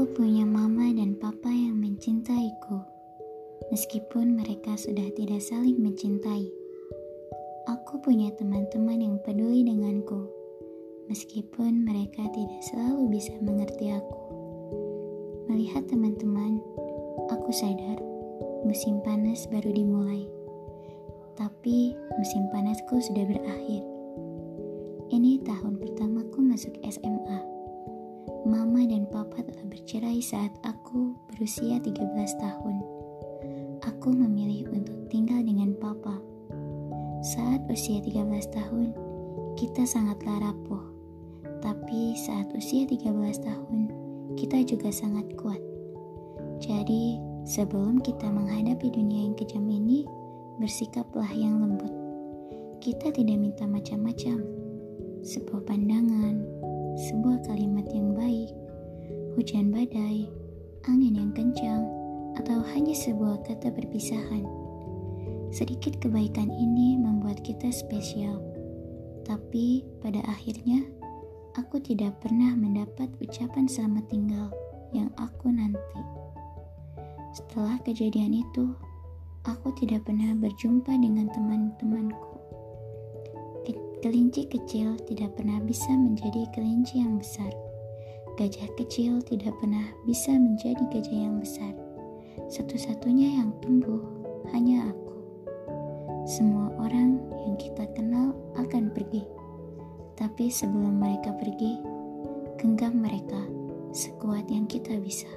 Aku punya mama dan papa yang mencintaiku. Meskipun mereka sudah tidak saling mencintai. Aku punya teman-teman yang peduli denganku. Meskipun mereka tidak selalu bisa mengerti aku. Melihat teman-teman, aku sadar musim panas baru dimulai. Tapi musim panasku sudah berakhir. Ini tahun pertamaku masuk SMA Mama dan papa telah bercerai saat aku berusia 13 tahun. Aku memilih untuk tinggal dengan papa saat usia 13 tahun, kita sangatlah rapuh. Tapi saat usia 13 tahun, kita juga sangat kuat. Jadi, sebelum kita menghadapi dunia yang kejam ini, bersikaplah yang lembut. Kita tidak minta macam-macam. Sebuah pandangan, sebuah kalimat yang baik, hujan badai, angin yang kencang, atau hanya sebuah kata perpisahan Sedikit kebaikan ini membuat kita spesial, tapi pada akhirnya aku tidak pernah mendapat ucapan selamat tinggal yang aku nanti. Setelah kejadian itu, aku tidak pernah berjumpa dengan teman-temanku. Kelinci kecil tidak pernah bisa menjadi kelinci yang besar. Gajah kecil tidak pernah bisa menjadi gajah yang besar. Satu-satunya yang tumbuh hanya aku. Semua orang yang kita kenal akan pergi, tapi sebelum mereka pergi, genggam mereka sekuat yang kita bisa.